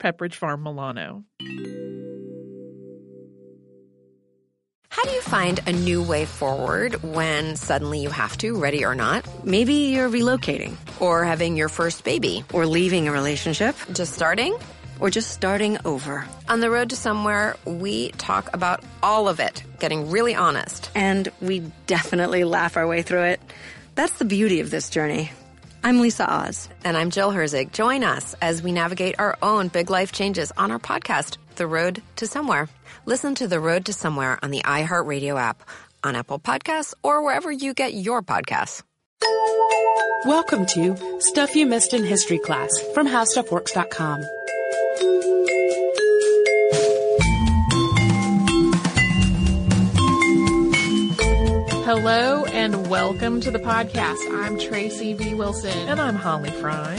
Pepperidge Farm Milano. How do you find a new way forward when suddenly you have to, ready or not? Maybe you're relocating, Or having your first baby? or leaving a relationship, Just starting? or just starting over. On the road to somewhere, we talk about all of it, getting really honest. And we definitely laugh our way through it. That's the beauty of this journey. I'm Lisa Oz. And I'm Jill Herzig. Join us as we navigate our own big life changes on our podcast, The Road to Somewhere. Listen to The Road to Somewhere on the iHeartRadio app, on Apple Podcasts, or wherever you get your podcasts. Welcome to Stuff You Missed in History Class from HowStuffWorks.com. Hello and welcome to the podcast. I'm Tracy V. Wilson. And I'm Holly Fry.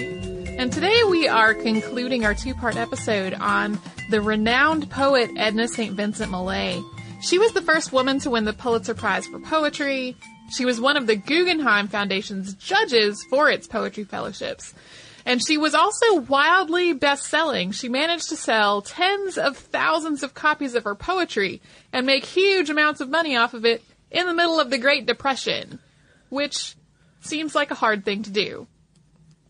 And today we are concluding our two part episode on the renowned poet Edna St. Vincent Millay. She was the first woman to win the Pulitzer Prize for Poetry. She was one of the Guggenheim Foundation's judges for its poetry fellowships. And she was also wildly best selling. She managed to sell tens of thousands of copies of her poetry and make huge amounts of money off of it in the middle of the Great Depression, which seems like a hard thing to do.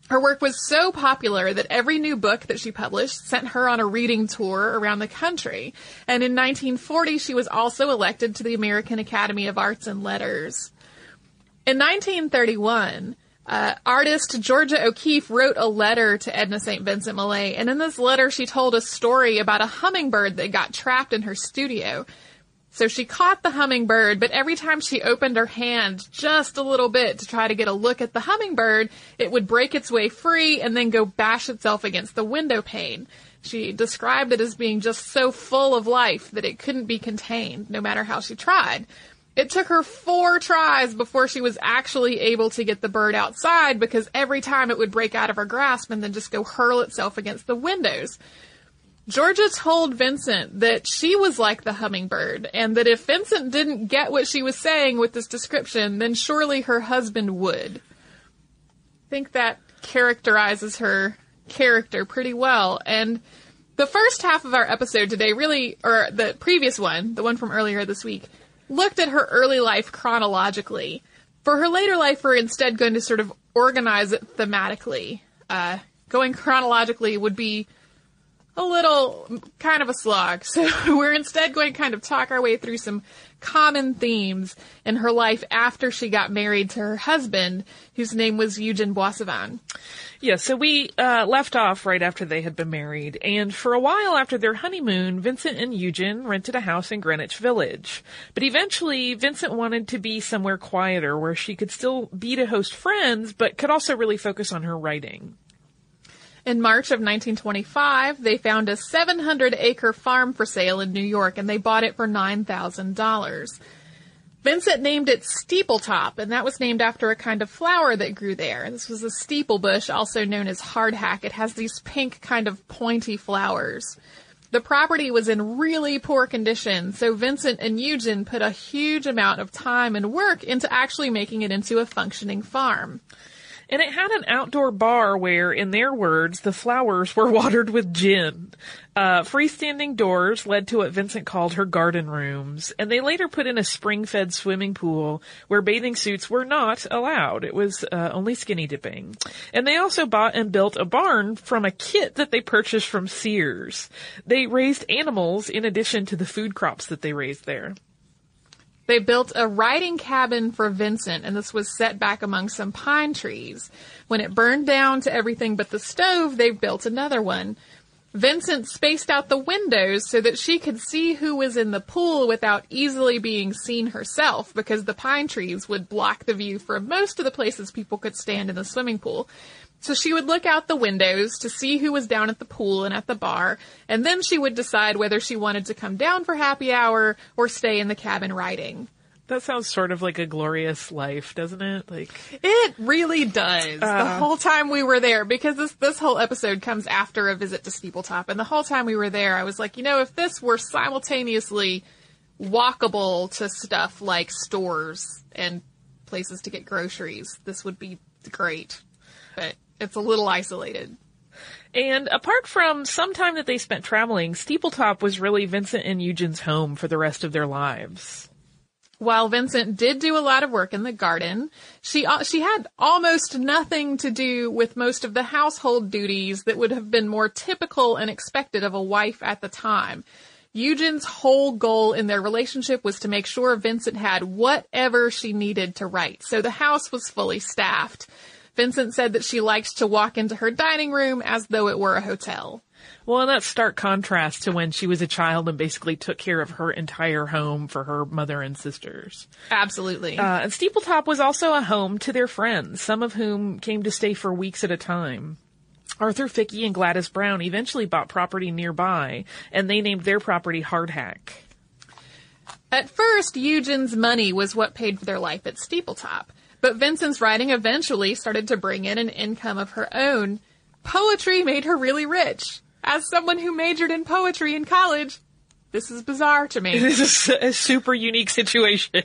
Her work was so popular that every new book that she published sent her on a reading tour around the country. And in 1940, she was also elected to the American Academy of Arts and Letters. In 1931, uh, artist Georgia O'Keeffe wrote a letter to Edna St. Vincent Millay, and in this letter she told a story about a hummingbird that got trapped in her studio. So she caught the hummingbird, but every time she opened her hand just a little bit to try to get a look at the hummingbird, it would break its way free and then go bash itself against the window pane. She described it as being just so full of life that it couldn't be contained, no matter how she tried. It took her four tries before she was actually able to get the bird outside because every time it would break out of her grasp and then just go hurl itself against the windows. Georgia told Vincent that she was like the hummingbird and that if Vincent didn't get what she was saying with this description, then surely her husband would. I think that characterizes her character pretty well. And the first half of our episode today really, or the previous one, the one from earlier this week, looked at her early life chronologically. For her later life, we're instead going to sort of organize it thematically. Uh, going chronologically would be a little kind of a slog. So we're instead going to kind of talk our way through some common themes in her life after she got married to her husband, whose name was Eugene Boissevain. Yeah, so we uh, left off right after they had been married, and for a while after their honeymoon, Vincent and Eugen rented a house in Greenwich Village. But eventually, Vincent wanted to be somewhere quieter where she could still be to host friends, but could also really focus on her writing. In March of 1925, they found a 700 acre farm for sale in New York and they bought it for $9,000. Vincent named it Steepletop, and that was named after a kind of flower that grew there. This was a steeple bush, also known as hardhack. It has these pink kind of pointy flowers. The property was in really poor condition, so Vincent and Eugen put a huge amount of time and work into actually making it into a functioning farm. And it had an outdoor bar where, in their words, the flowers were watered with gin. Uh, freestanding doors led to what Vincent called her garden rooms, and they later put in a spring-fed swimming pool where bathing suits were not allowed. It was uh, only skinny dipping. And they also bought and built a barn from a kit that they purchased from Sears. They raised animals in addition to the food crops that they raised there. They built a writing cabin for Vincent, and this was set back among some pine trees. When it burned down to everything but the stove, they built another one. Vincent spaced out the windows so that she could see who was in the pool without easily being seen herself because the pine trees would block the view from most of the places people could stand in the swimming pool. So she would look out the windows to see who was down at the pool and at the bar, and then she would decide whether she wanted to come down for happy hour or stay in the cabin writing. That sounds sort of like a glorious life, doesn't it? Like It really does. the uh. whole time we were there, because this this whole episode comes after a visit to Steepletop, and the whole time we were there, I was like, you know, if this were simultaneously walkable to stuff like stores and places to get groceries, this would be great. But it's a little isolated. And apart from some time that they spent traveling, Steepletop was really Vincent and Eugene's home for the rest of their lives. While Vincent did do a lot of work in the garden, she uh, she had almost nothing to do with most of the household duties that would have been more typical and expected of a wife at the time. Eugene's whole goal in their relationship was to make sure Vincent had whatever she needed to write, so the house was fully staffed. Vincent said that she liked to walk into her dining room as though it were a hotel. Well, and that's stark contrast to when she was a child and basically took care of her entire home for her mother and sisters. Absolutely. Uh, and Steepletop was also a home to their friends, some of whom came to stay for weeks at a time. Arthur Ficke and Gladys Brown eventually bought property nearby, and they named their property Hardhack. At first, Eugene's money was what paid for their life at Steepletop, but Vincent's writing eventually started to bring in an income of her own. Poetry made her really rich. As someone who majored in poetry in college, this is bizarre to me. This is a super unique situation.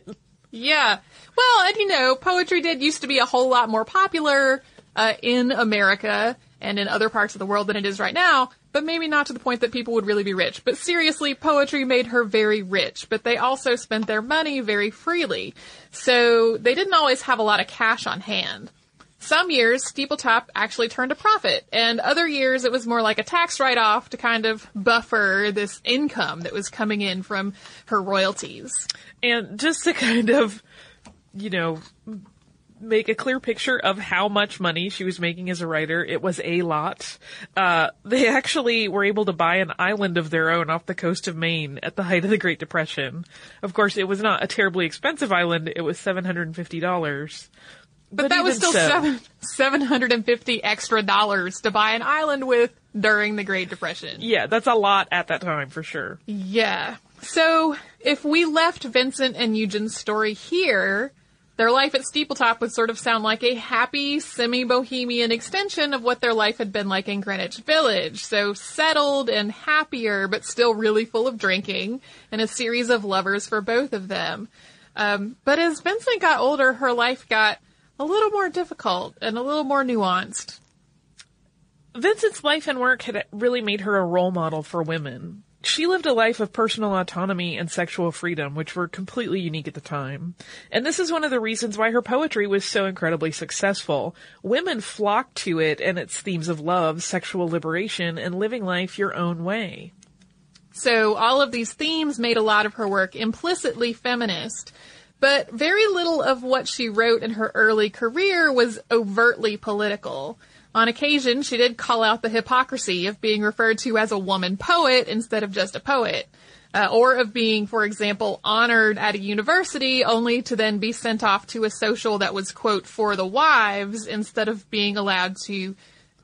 Yeah. Well, and you know, poetry did used to be a whole lot more popular uh, in America and in other parts of the world than it is right now, but maybe not to the point that people would really be rich. But seriously, poetry made her very rich, but they also spent their money very freely. So they didn't always have a lot of cash on hand. Some years, Steepletop actually turned a profit, and other years it was more like a tax write-off to kind of buffer this income that was coming in from her royalties. And just to kind of, you know, make a clear picture of how much money she was making as a writer, it was a lot. Uh, they actually were able to buy an island of their own off the coast of Maine at the height of the Great Depression. Of course, it was not a terribly expensive island. It was $750. But, that was still so- seven seven hundred and fifty extra dollars to buy an island with during the Great Depression. Yeah, that's a lot at that time for sure. Yeah. So if we left Vincent and Eugene's story here, their life at Steepletop would sort of sound like a happy, semi-bohemian extension of what their life had been like in Greenwich Village. So settled and happier, but still really full of drinking, and a series of lovers for both of them. Um, but as Vincent got older, her life got a little more difficult and a little more nuanced. Vincent's life and work had really made her a role model for women. She lived a life of personal autonomy and sexual freedom, which were completely unique at the time. And this is one of the reasons why her poetry was so incredibly successful. Women flocked to it and its themes of love, sexual liberation, and living life your own way. So all of these themes made a lot of her work implicitly feminist. But very little of what she wrote in her early career was overtly political. On occasion, she did call out the hypocrisy of being referred to as a woman poet instead of just a poet. Uh, or of being, for example, honored at a university only to then be sent off to a social that was, quote, for the wives instead of being allowed to,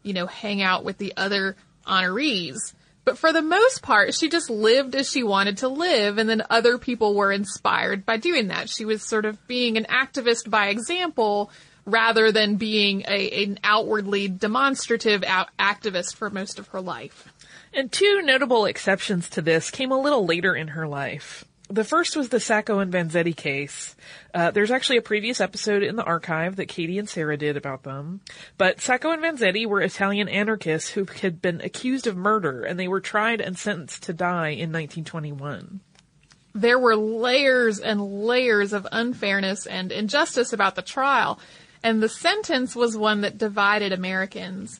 you know, hang out with the other honorees. But for the most part, she just lived as she wanted to live, and then other people were inspired by doing that. She was sort of being an activist by example rather than being a, an outwardly demonstrative out- activist for most of her life. And two notable exceptions to this came a little later in her life. The first was the Sacco and Vanzetti case. Uh, there's actually a previous episode in the archive that Katie and Sarah did about them. But Sacco and Vanzetti were Italian anarchists who had been accused of murder, and they were tried and sentenced to die in 1921. there were layers and layers of unfairness and injustice about the trial, and the sentence was one that divided Americans.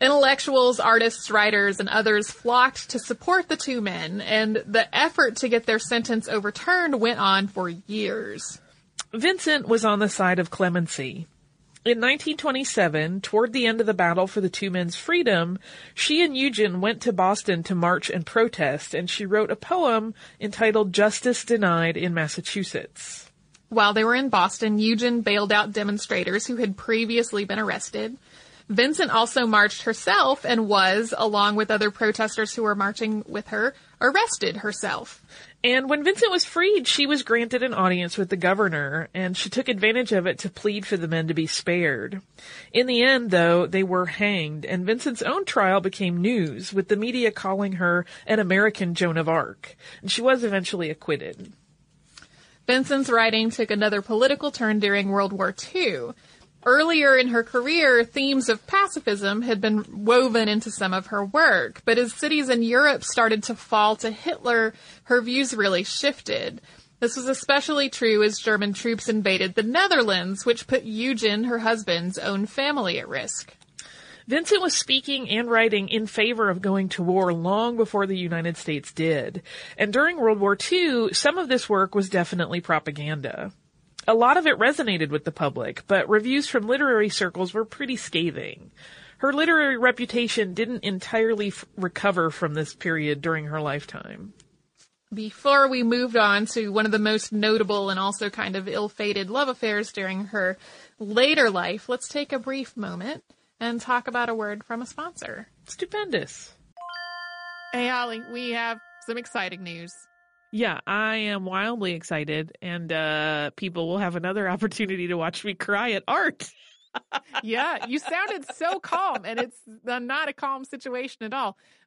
Intellectuals, artists, writers, and others flocked to support the two men, and the effort to get their sentence overturned went on for years. Vincent was on the side of clemency. In 1927, toward the end of the battle for the two men's freedom, she and Eugen went to Boston to march and protest, and she wrote a poem entitled Justice Denied in Massachusetts. While they were in Boston, Eugen bailed out demonstrators who had previously been arrested. Vincent also marched herself and was, along with other protesters who were marching with her, arrested herself. And when Vincent was freed, she was granted an audience with the governor, and she took advantage of it to plead for the men to be spared. In the end, though, they were hanged, and Vincent's own trial became news, with the media calling her an American Joan of Arc. And she was eventually acquitted. Vincent's writing took another political turn during World War II. Earlier in her career, themes of pacifism had been woven into some of her work, but as cities in Europe started to fall to Hitler, her views really shifted. This was especially true as German troops invaded the Netherlands, which put Eugen, her husband's own family, at risk. Vincent was speaking and writing in favor of going to war long before the United States did. And during World War II, some of this work was definitely propaganda. A lot of it resonated with the public, but reviews from literary circles were pretty scathing. Her literary reputation didn't entirely f- recover from this period during her lifetime. Before we moved on to one of the most notable and also kind of ill-fated love affairs during her later life, let's take a brief moment and talk about a word from a sponsor. Stupendous. Hey, Holly, we have some exciting news. Yeah, I am wildly excited, and uh, people will have another opportunity to watch me cry at art. yeah, you sounded so calm, and it's not a calm situation at all.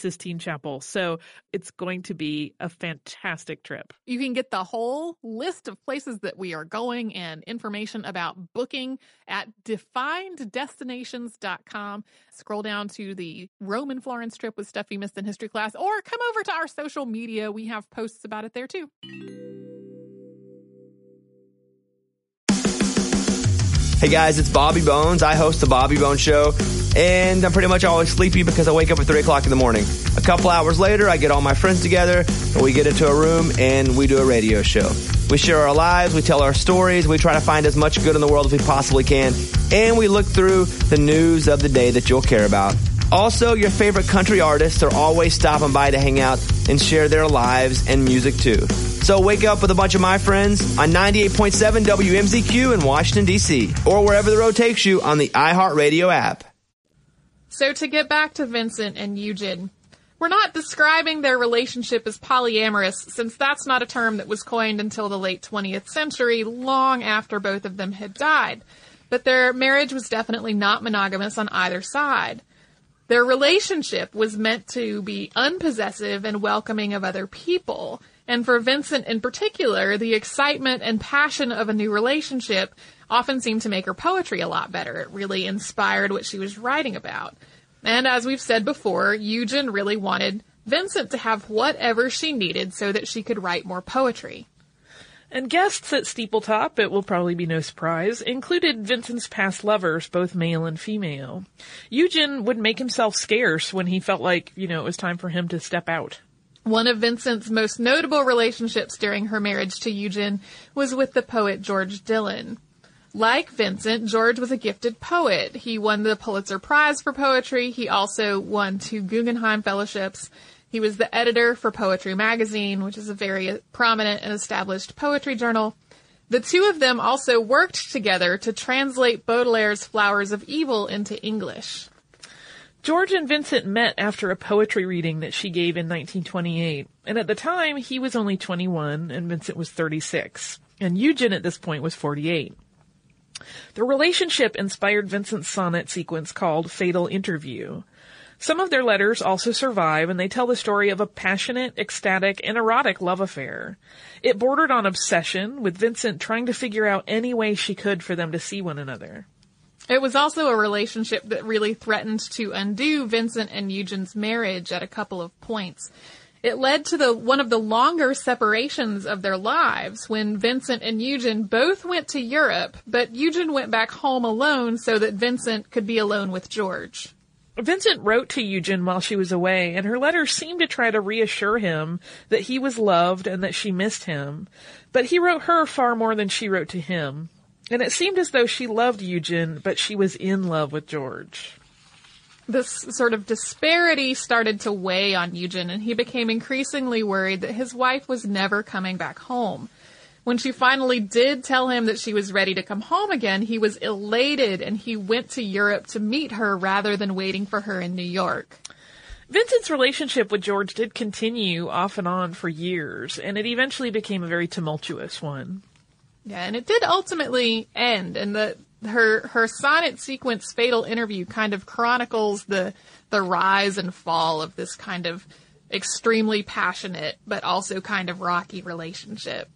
Sistine Chapel. So it's going to be a fantastic trip. You can get the whole list of places that we are going and information about booking at defineddestinations.com. Scroll down to the Roman Florence trip with stuff you missed in history class, or come over to our social media. We have posts about it there too. Hey guys, it's Bobby Bones. I host the Bobby Bones Show, and I'm pretty much always sleepy because I wake up at 3 o'clock in the morning. A couple hours later, I get all my friends together, and we get into a room and we do a radio show. We share our lives, we tell our stories, we try to find as much good in the world as we possibly can, and we look through the news of the day that you'll care about. Also, your favorite country artists are always stopping by to hang out and share their lives and music too. So wake up with a bunch of my friends on 98.7 WMZQ in Washington, D.C., or wherever the road takes you on the iHeartRadio app. So to get back to Vincent and Eugen, we're not describing their relationship as polyamorous since that's not a term that was coined until the late 20th century, long after both of them had died. But their marriage was definitely not monogamous on either side. Their relationship was meant to be unpossessive and welcoming of other people. And for Vincent in particular, the excitement and passion of a new relationship often seemed to make her poetry a lot better. It really inspired what she was writing about. And as we've said before, Eugen really wanted Vincent to have whatever she needed so that she could write more poetry. And guests at Steepletop, it will probably be no surprise, included Vincent's past lovers, both male and female. Eugen would make himself scarce when he felt like, you know, it was time for him to step out. One of Vincent's most notable relationships during her marriage to Eugen was with the poet George Dillon. Like Vincent, George was a gifted poet. He won the Pulitzer Prize for poetry. He also won two Guggenheim Fellowships. He was the editor for Poetry Magazine, which is a very prominent and established poetry journal. The two of them also worked together to translate Baudelaire's Flowers of Evil into English. George and Vincent met after a poetry reading that she gave in 1928, and at the time he was only 21 and Vincent was 36, and Eugen at this point was 48. The relationship inspired Vincent's sonnet sequence called Fatal Interview. Some of their letters also survive and they tell the story of a passionate, ecstatic, and erotic love affair. It bordered on obsession, with Vincent trying to figure out any way she could for them to see one another. It was also a relationship that really threatened to undo Vincent and Eugen's marriage at a couple of points. It led to the one of the longer separations of their lives when Vincent and Eugen both went to Europe, but Eugen went back home alone so that Vincent could be alone with George. Vincent wrote to Eugen while she was away, and her letters seemed to try to reassure him that he was loved and that she missed him. But he wrote her far more than she wrote to him. And it seemed as though she loved Eugen, but she was in love with George. This sort of disparity started to weigh on Eugen, and he became increasingly worried that his wife was never coming back home. When she finally did tell him that she was ready to come home again, he was elated and he went to Europe to meet her rather than waiting for her in New York. Vincent's relationship with George did continue off and on for years, and it eventually became a very tumultuous one. Yeah, and it did ultimately end, and the her her sonnet sequence fatal interview kind of chronicles the the rise and fall of this kind of extremely passionate but also kind of rocky relationship.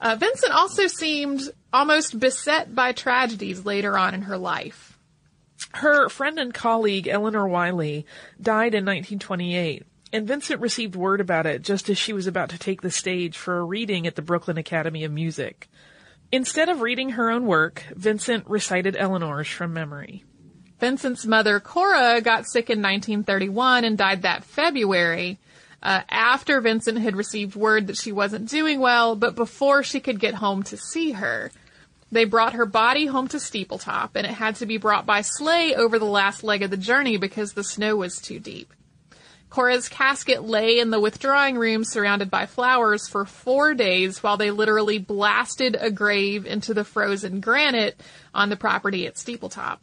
Uh, Vincent also seemed almost beset by tragedies later on in her life. Her friend and colleague Elinor Wylie died in 1928, and Vincent received word about it just as she was about to take the stage for a reading at the Brooklyn Academy of Music. Instead of reading her own work, Vincent recited Eleanor's from memory. Vincent's mother, Cora, got sick in 1931 and died that February, uh, after Vincent had received word that she wasn't doing well, but before she could get home to see her. They brought her body home to Steepletop, and it had to be brought by sleigh over the last leg of the journey because the snow was too deep. Cora's casket lay in the withdrawing room surrounded by flowers for four days while they literally blasted a grave into the frozen granite on the property at Steepletop.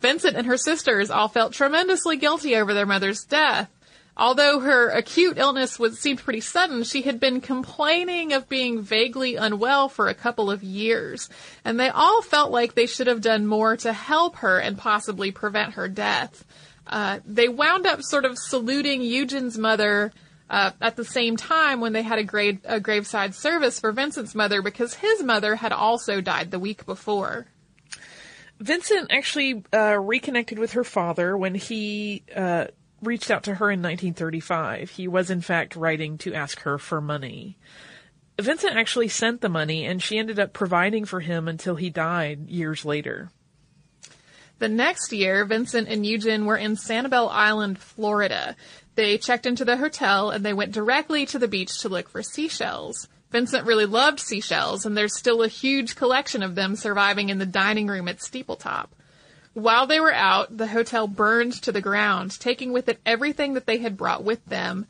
Vincent and her sisters all felt tremendously guilty over their mother's death. Although her acute illness was seemed pretty sudden, she had been complaining of being vaguely unwell for a couple of years, and they all felt like they should have done more to help her and possibly prevent her death. Uh, they wound up sort of saluting Eugen's mother uh, at the same time when they had a, grave, a graveside service for Vincent's mother because his mother had also died the week before. Vincent actually uh, reconnected with her father when he uh, reached out to her in 1935. He was in fact writing to ask her for money. Vincent actually sent the money and she ended up providing for him until he died years later. The next year, Vincent and Eugen were in Sanibel Island, Florida. They checked into the hotel and they went directly to the beach to look for seashells. Vincent really loved seashells, and there's still a huge collection of them surviving in the dining room at Steepletop. While they were out, the hotel burned to the ground, taking with it everything that they had brought with them.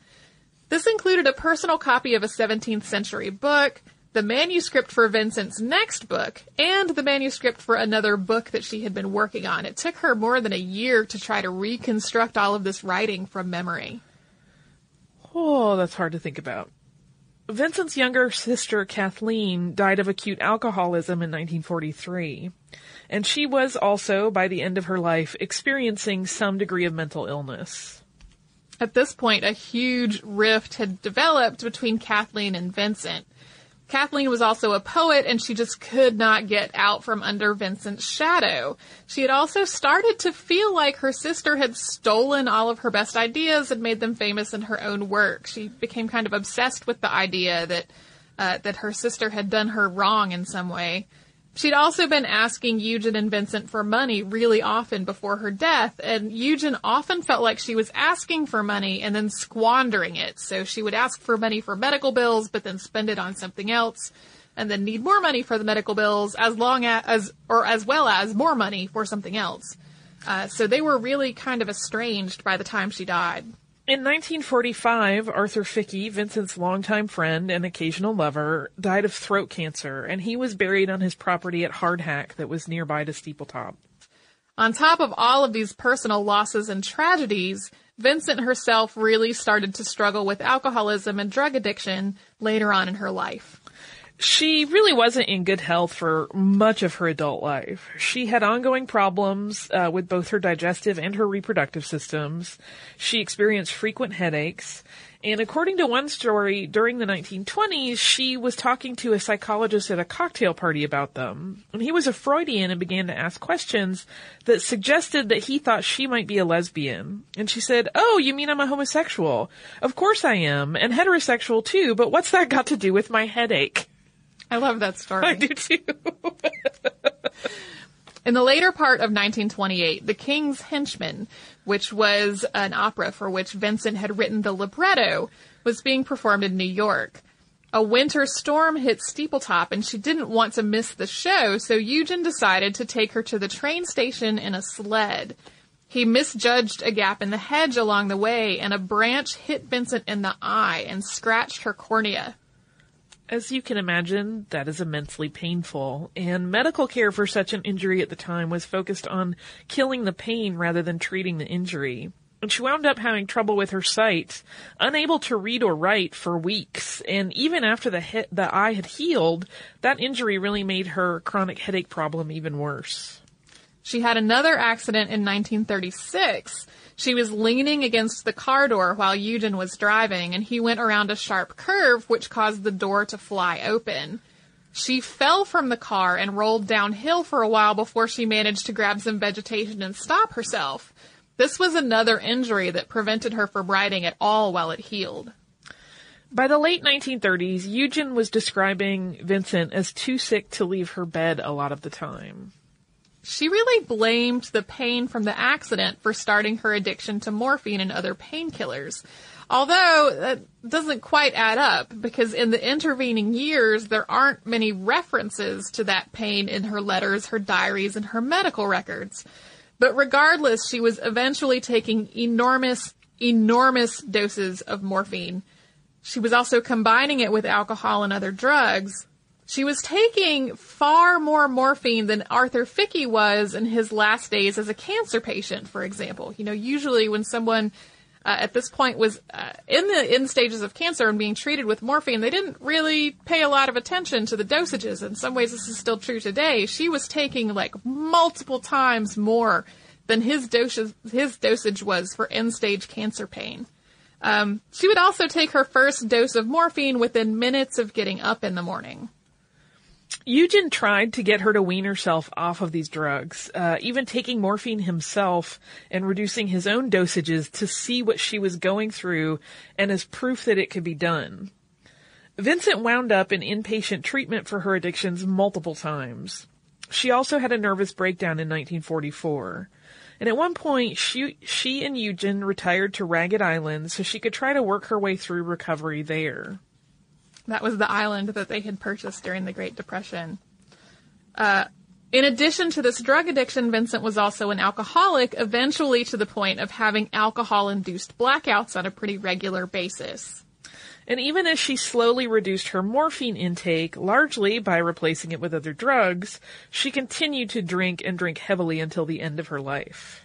This included a personal copy of a 17th century book, the manuscript for Vincent's next book, and the manuscript for another book that she had been working on. It took her more than a year to try to reconstruct all of this writing from memory. Oh, that's hard to think about. Vincent's younger sister, Kathleen, died of acute alcoholism in 1943, and she was also, by the end of her life, experiencing some degree of mental illness. At this point, a huge rift had developed between Kathleen and Vincent. Kathleen was also a poet and she just could not get out from under Vincent's shadow. She had also started to feel like her sister had stolen all of her best ideas and made them famous in her own work. She became kind of obsessed with the idea that uh, that her sister had done her wrong in some way. She'd also been asking Eugen and Vincent for money really often before her death, and Eugen often felt like she was asking for money and then squandering it. So she would ask for money for medical bills, but then spend it on something else, and then need more money for the medical bills, as long as, or as well as more money for something else. Uh, so they were really kind of estranged by the time she died. In 1945, Arthur Ficke, Vincent's longtime friend and occasional lover, died of throat cancer, and he was buried on his property at Hardhack that was nearby to Steepletop. On top of all of these personal losses and tragedies, Vincent herself really started to struggle with alcoholism and drug addiction later on in her life. She really wasn't in good health for much of her adult life. She had ongoing problems uh, with both her digestive and her reproductive systems. She experienced frequent headaches, And according to one story, during the 1920s, she was talking to a psychologist at a cocktail party about them. And he was a Freudian and began to ask questions that suggested that he thought she might be a lesbian. And she said, Oh, you mean I'm a homosexual? Of course I am, and heterosexual too, but what's that got to do with my headache? I love that story. I do too. In the later part of 1928, The King's Henchman, which was an opera for which Vincent had written the libretto, was being performed in New York. A winter storm hit Steepletop and she didn't want to miss the show, so Eugen decided to take her to the train station in a sled. He misjudged a gap in the hedge along the way and a branch hit Vincent in the eye and scratched her cornea. As you can imagine, that is immensely painful, and medical care for such an injury at the time was focused on killing the pain rather than treating the injury. And she wound up having trouble with her sight, unable to read or write for weeks, and even after the he- the eye had healed, that injury really made her chronic headache problem even worse. She had another accident in 1936. She was leaning against the car door while Eugen was driving, and he went around a sharp curve, which caused the door to fly open. She fell from the car and rolled downhill for a while before she managed to grab some vegetation and stop herself. This was another injury that prevented her from riding at all while it healed. By the late 1930s, Eugen was describing Vincent as too sick to leave her bed a lot of the time. She really blamed the pain from the accident for starting her addiction to morphine and other painkillers. Although that doesn't quite add up because in the intervening years, there aren't many references to that pain in her letters, her diaries, and her medical records. But regardless, she was eventually taking enormous, enormous doses of morphine. She was also combining it with alcohol and other drugs. She was taking far more morphine than Arthur Ficke was in his last days as a cancer patient, for example. You know, usually when someone uh, at this point was uh, in the end stages of cancer and being treated with morphine, they didn't really pay a lot of attention to the dosages. In some ways, this is still true today. She was taking like multiple times more than his dosage his dosage was for end stage cancer pain. Um, she would also take her first dose of morphine within minutes of getting up in the morning. Eugen tried to get her to wean herself off of these drugs, uh, even taking morphine himself and reducing his own dosages to see what she was going through and as proof that it could be done. Vincent wound up in inpatient treatment for her addictions multiple times. She also had a nervous breakdown in 1944. And at one point, she, she and Eugen retired to Ragged Island so she could try to work her way through recovery there. That was the island that they had purchased during the Great Depression. Uh, in addition to this drug addiction, Vincent was also an alcoholic, eventually to the point of having alcohol induced blackouts on a pretty regular basis. And even as she slowly reduced her morphine intake, largely by replacing it with other drugs, she continued to drink and drink heavily until the end of her life.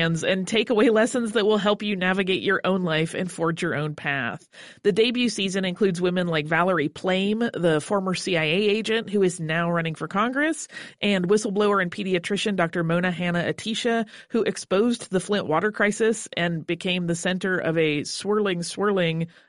and take away lessons that will help you navigate your own life and forge your own path. The debut season includes women like Valerie Plame, the former CIA agent who is now running for Congress, and whistleblower and pediatrician Dr. Mona Hanna-Attisha, who exposed the Flint water crisis and became the center of a swirling, swirling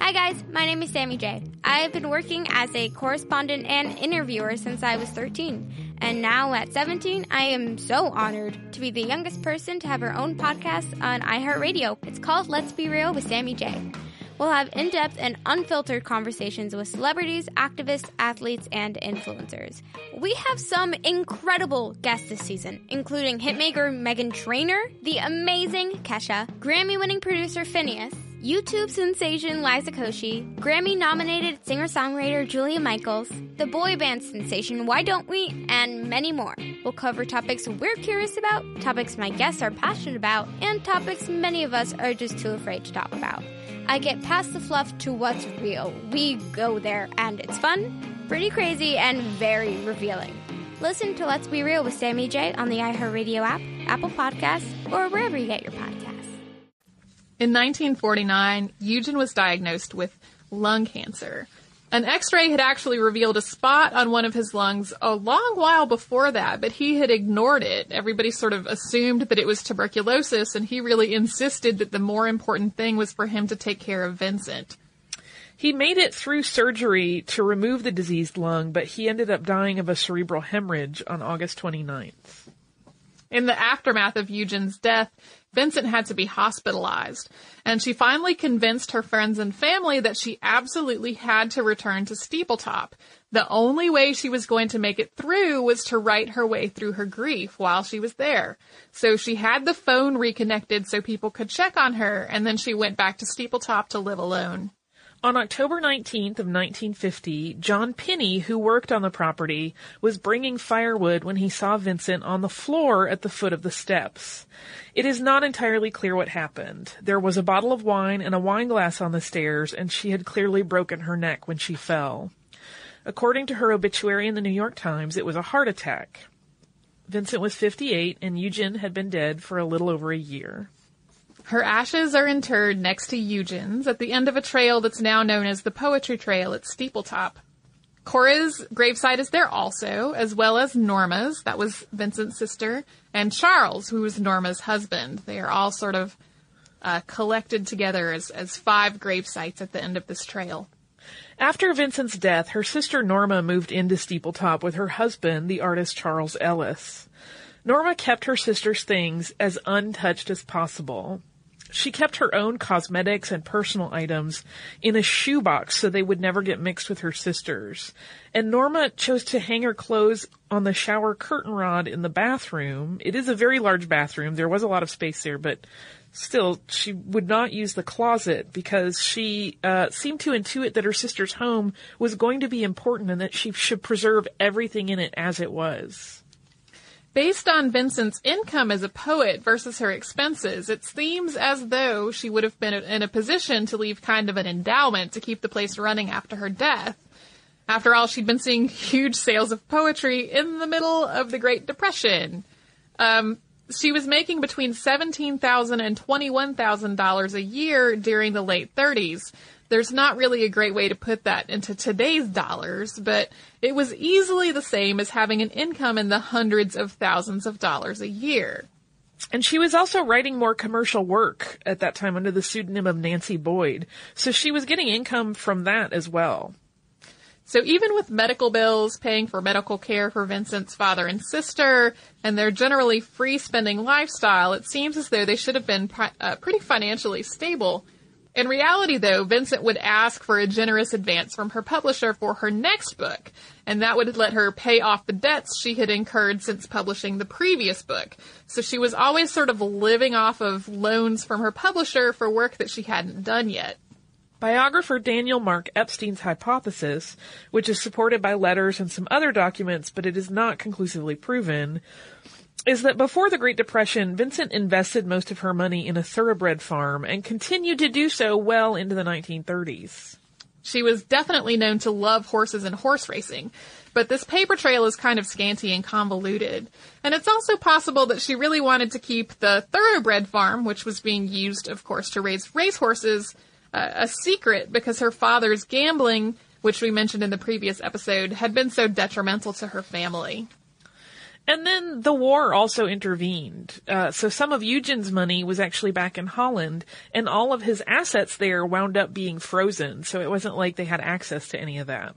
Hi guys, my name is Sammy J. I have been working as a correspondent and interviewer since I was 13. And now at 17, I am so honored to be the youngest person to have her own podcast on iHeartRadio. It's called Let's Be Real with Sammy J. We'll have in depth and unfiltered conversations with celebrities, activists, athletes, and influencers. We have some incredible guests this season, including hitmaker Meghan Trainor, the amazing Kesha, Grammy winning producer Finneas, YouTube sensation Liza Koshy, Grammy nominated singer songwriter Julia Michaels, the boy band sensation Why Don't We, and many more. We'll cover topics we're curious about, topics my guests are passionate about, and topics many of us are just too afraid to talk about. I get past the fluff to what's real. We go there, and it's fun, pretty crazy, and very revealing. Listen to Let's Be Real with Sammy J on the iHeartRadio app, Apple Podcasts, or wherever you get your podcasts. In 1949, Eugen was diagnosed with lung cancer. An x-ray had actually revealed a spot on one of his lungs a long while before that, but he had ignored it. Everybody sort of assumed that it was tuberculosis, and he really insisted that the more important thing was for him to take care of Vincent. He made it through surgery to remove the diseased lung, but he ended up dying of a cerebral hemorrhage on August 29th. In the aftermath of Eugen's death, Vincent had to be hospitalized, and she finally convinced her friends and family that she absolutely had to return to Steepletop. The only way she was going to make it through was to write her way through her grief while she was there. So she had the phone reconnected so people could check on her, and then she went back to Steepletop to live alone. On October 19th of 1950, John Pinney, who worked on the property, was bringing firewood when he saw Vincent on the floor at the foot of the steps. It is not entirely clear what happened. There was a bottle of wine and a wine glass on the stairs, and she had clearly broken her neck when she fell. According to her obituary in the New York Times, it was a heart attack. Vincent was 58 and Eugen had been dead for a little over a year. Her ashes are interred next to Eugen's at the end of a trail that's now known as the Poetry Trail at Steepletop. Cora's gravesite is there also, as well as Norma's, that was Vincent's sister, and Charles, who was Norma's husband. They are all sort of uh, collected together as, as five gravesites at the end of this trail. After Vincent's death, her sister Norma moved into Steepletop with her husband, the artist Charles Ellis. Norma kept her sister's things as untouched as possible. She kept her own cosmetics and personal items in a shoebox so they would never get mixed with her sister's. And Norma chose to hang her clothes on the shower curtain rod in the bathroom. It is a very large bathroom. There was a lot of space there, but still, she would not use the closet because she uh, seemed to intuit that her sister's home was going to be important and that she should preserve everything in it as it was. Based on Vincent's income as a poet versus her expenses, it seems as though she would have been in a position to leave kind of an endowment to keep the place running after her death. After all, she'd been seeing huge sales of poetry in the middle of the Great Depression. Um, she was making between $17,000 and $21,000 a year during the late 30s. There's not really a great way to put that into today's dollars, but it was easily the same as having an income in the hundreds of thousands of dollars a year. And she was also writing more commercial work at that time under the pseudonym of Nancy Boyd. So she was getting income from that as well. So even with medical bills, paying for medical care for Vincent's father and sister, and their generally free spending lifestyle, it seems as though they should have been uh, pretty financially stable. In reality, though, Vincent would ask for a generous advance from her publisher for her next book, and that would let her pay off the debts she had incurred since publishing the previous book. So she was always sort of living off of loans from her publisher for work that she hadn't done yet. Biographer Daniel Mark Epstein's hypothesis, which is supported by letters and some other documents, but it is not conclusively proven, is that before the Great Depression, Vincent invested most of her money in a thoroughbred farm and continued to do so well into the 1930s. She was definitely known to love horses and horse racing, but this paper trail is kind of scanty and convoluted. And it's also possible that she really wanted to keep the thoroughbred farm, which was being used, of course, to raise racehorses, a secret because her father's gambling, which we mentioned in the previous episode, had been so detrimental to her family. And then the war also intervened. Uh, so some of Eugen's money was actually back in Holland, and all of his assets there wound up being frozen. So it wasn't like they had access to any of that.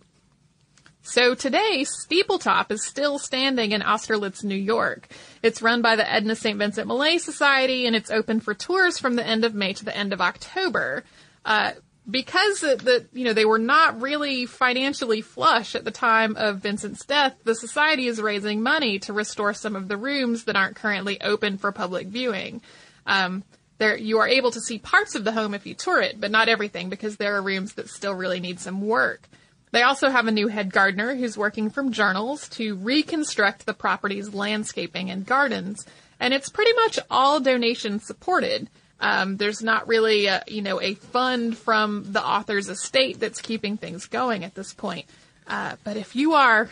So today, Steepletop is still standing in Austerlitz, New York. It's run by the Edna St. Vincent Millay Society, and it's open for tours from the end of May to the end of October. Uh, because the, you know, they were not really financially flush at the time of Vincent's death, the society is raising money to restore some of the rooms that aren't currently open for public viewing. Um, there, you are able to see parts of the home if you tour it, but not everything because there are rooms that still really need some work. They also have a new head gardener who's working from journals to reconstruct the property's landscaping and gardens, and it's pretty much all donation supported. Um, there's not really, a, you know, a fund from the author's estate that's keeping things going at this point. Uh, but if you are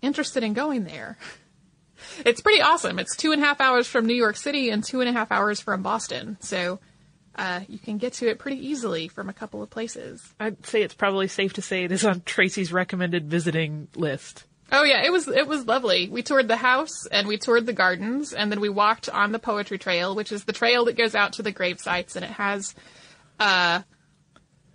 interested in going there, it's pretty awesome. It's two and a half hours from New York City and two and a half hours from Boston. So uh, you can get to it pretty easily from a couple of places. I'd say it's probably safe to say it is on Tracy's recommended visiting list. Oh yeah, it was it was lovely. We toured the house and we toured the gardens and then we walked on the poetry trail, which is the trail that goes out to the grave sites and it has uh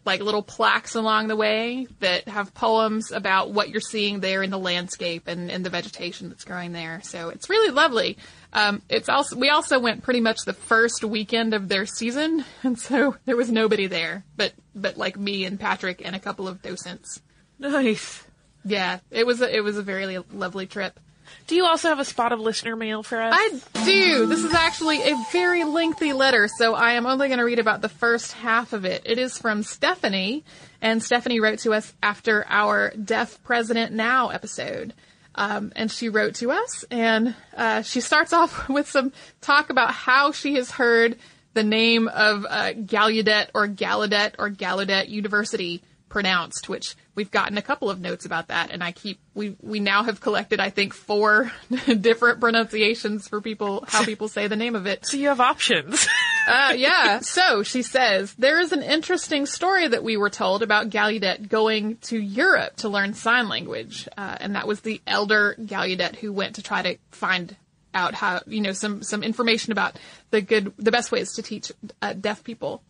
like little plaques along the way that have poems about what you're seeing there in the landscape and, and the vegetation that's growing there. So it's really lovely. Um, it's also we also went pretty much the first weekend of their season, and so there was nobody there, but but like me and Patrick and a couple of docents. Nice. Yeah, it was a, it was a very lovely trip. Do you also have a spot of listener mail for us? I do. This is actually a very lengthy letter, so I am only going to read about the first half of it. It is from Stephanie, and Stephanie wrote to us after our Deaf President Now episode. Um, and she wrote to us, and uh, she starts off with some talk about how she has heard the name of uh, Gallaudet or Gallaudet or Gallaudet University pronounced, which we've gotten a couple of notes about that, and I keep we we now have collected I think four different pronunciations for people how people say the name of it. So you have options. uh, yeah. So she says there is an interesting story that we were told about Gallaudet going to Europe to learn sign language, uh, and that was the elder Gallaudet who went to try to find out how you know some some information about the good the best ways to teach uh, deaf people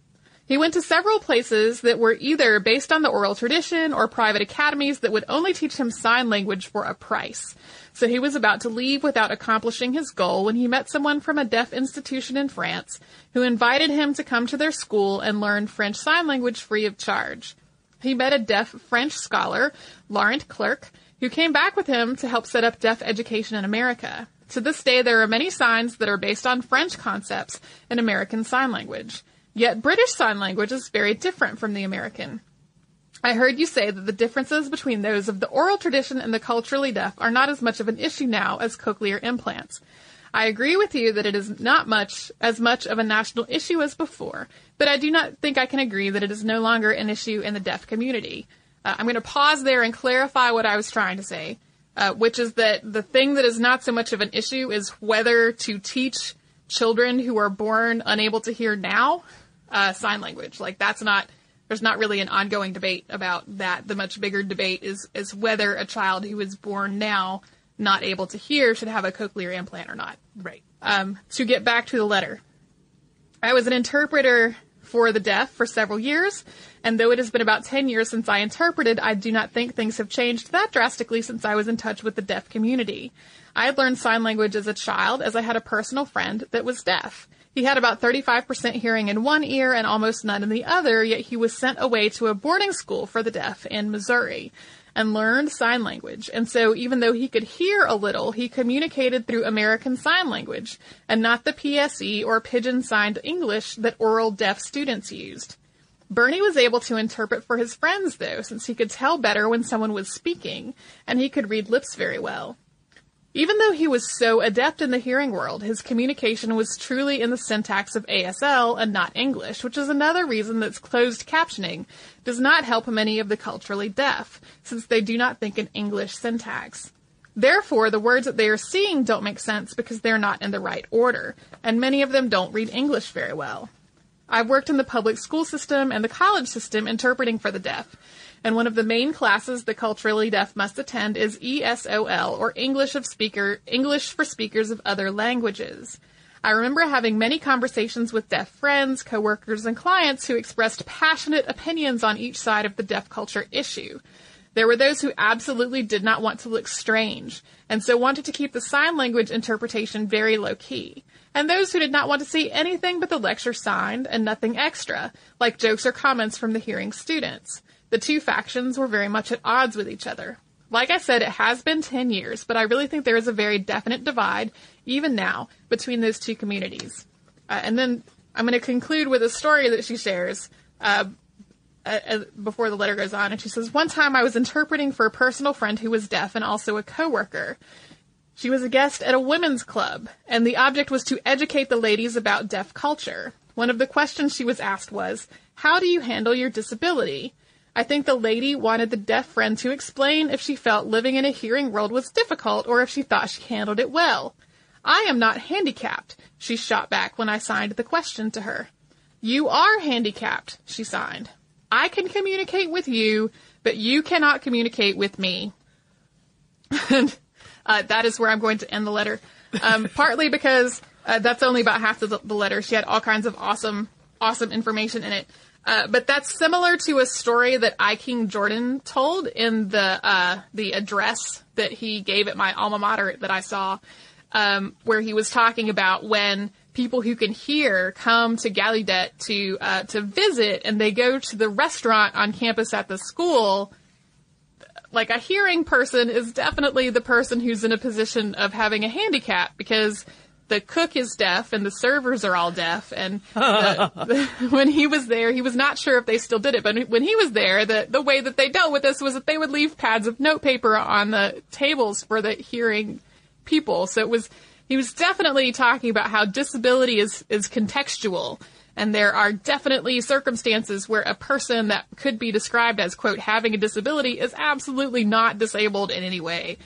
he went to several places that were either based on the oral tradition or private academies that would only teach him sign language for a price. So he was about to leave without accomplishing his goal when he met someone from a deaf institution in France who invited him to come to their school and learn French Sign Language free of charge. He met a deaf French scholar, Laurent Clerc, who came back with him to help set up deaf education in America. To this day, there are many signs that are based on French concepts in American Sign Language. Yet British Sign Language is very different from the American. I heard you say that the differences between those of the oral tradition and the culturally deaf are not as much of an issue now as cochlear implants. I agree with you that it is not much as much of a national issue as before, but I do not think I can agree that it is no longer an issue in the deaf community. Uh, I'm going to pause there and clarify what I was trying to say, uh, which is that the thing that is not so much of an issue is whether to teach children who are born unable to hear now uh, sign language. Like that's not there's not really an ongoing debate about that. The much bigger debate is is whether a child who is born now not able to hear should have a cochlear implant or not. Right. Um, to get back to the letter, I was an interpreter for the deaf for several years, and though it has been about 10 years since I interpreted, I do not think things have changed that drastically since I was in touch with the deaf community. I had learned sign language as a child as I had a personal friend that was deaf. He had about 35% hearing in one ear and almost none in the other, yet he was sent away to a boarding school for the deaf in Missouri and learned sign language. And so even though he could hear a little, he communicated through American Sign Language and not the PSE or pidgin signed English that oral deaf students used. Bernie was able to interpret for his friends though, since he could tell better when someone was speaking, and he could read lips very well. Even though he was so adept in the hearing world, his communication was truly in the syntax of ASL and not English, which is another reason that closed captioning does not help many of the culturally deaf, since they do not think in English syntax. Therefore, the words that they are seeing don't make sense because they're not in the right order, and many of them don't read English very well. I've worked in the public school system and the college system interpreting for the deaf, and one of the main classes the culturally deaf must attend is ESOL, or English of Speaker, English for Speakers of Other Languages. I remember having many conversations with deaf friends, coworkers, and clients who expressed passionate opinions on each side of the deaf culture issue. There were those who absolutely did not want to look strange, and so wanted to keep the sign language interpretation very low key. And those who did not want to see anything but the lecture signed and nothing extra, like jokes or comments from the hearing students. The two factions were very much at odds with each other. Like I said, it has been 10 years, but I really think there is a very definite divide, even now, between those two communities. Uh, and then I'm going to conclude with a story that she shares uh, uh, before the letter goes on. And she says, One time I was interpreting for a personal friend who was deaf and also a coworker. She was a guest at a women's club, and the object was to educate the ladies about deaf culture. One of the questions she was asked was, How do you handle your disability? I think the lady wanted the deaf friend to explain if she felt living in a hearing world was difficult or if she thought she handled it well. I am not handicapped, she shot back when I signed the question to her. You are handicapped, she signed. I can communicate with you, but you cannot communicate with me. and uh, that is where I'm going to end the letter. Um, partly because uh, that's only about half of the, the letter. She had all kinds of awesome, awesome information in it. Uh, but that's similar to a story that I King Jordan told in the uh, the address that he gave at my alma mater that I saw, um, where he was talking about when people who can hear come to Gallaudet to uh, to visit, and they go to the restaurant on campus at the school. Like a hearing person is definitely the person who's in a position of having a handicap because the cook is deaf and the servers are all deaf. And the, the, when he was there, he was not sure if they still did it. But when he was there, the, the way that they dealt with this was that they would leave pads of notepaper on the tables for the hearing people. So it was, he was definitely talking about how disability is, is contextual. And there are definitely circumstances where a person that could be described as, quote, having a disability is absolutely not disabled in any way.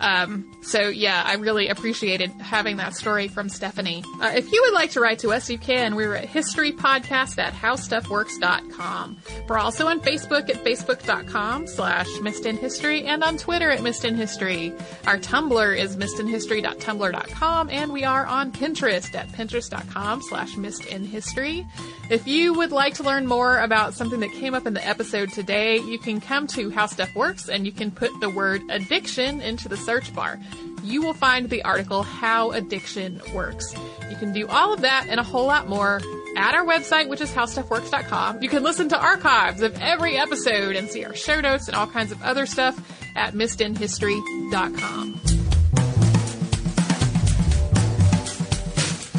Um, so yeah, I really appreciated having that story from Stephanie. Uh, if you would like to write to us, you can. We're at historypodcast at howstuffworks.com. We're also on Facebook at facebook.com slash missedinhistory and on Twitter at missedinhistory. Our Tumblr is missedinhistory.tumblr.com and we are on Pinterest at pinterest.com slash missedinhistory. If you would like to learn more about something that came up in the episode today, you can come to How Stuff Works and you can put the word addiction into the search bar. You will find the article How Addiction Works. You can do all of that and a whole lot more at our website, which is howstuffworks.com. You can listen to archives of every episode and see our show notes and all kinds of other stuff at missedinhistory.com.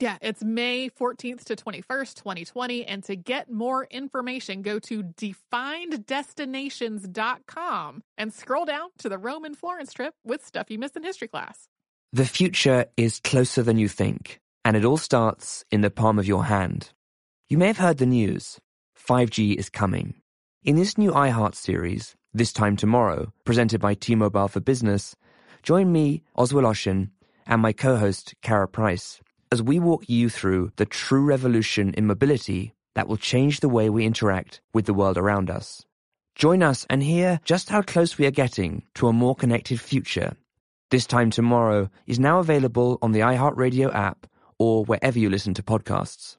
Yeah, it's May 14th to 21st, 2020. And to get more information, go to defineddestinations.com and scroll down to the Rome and Florence trip with stuff you missed in history class. The future is closer than you think, and it all starts in the palm of your hand. You may have heard the news 5G is coming. In this new iHeart series, This Time Tomorrow, presented by T Mobile for Business, join me, Oz Woloshyn, and my co host, Kara Price as we walk you through the true revolution in mobility that will change the way we interact with the world around us. Join us and hear just how close we are getting to a more connected future. This Time Tomorrow is now available on the iHeartRadio app or wherever you listen to podcasts.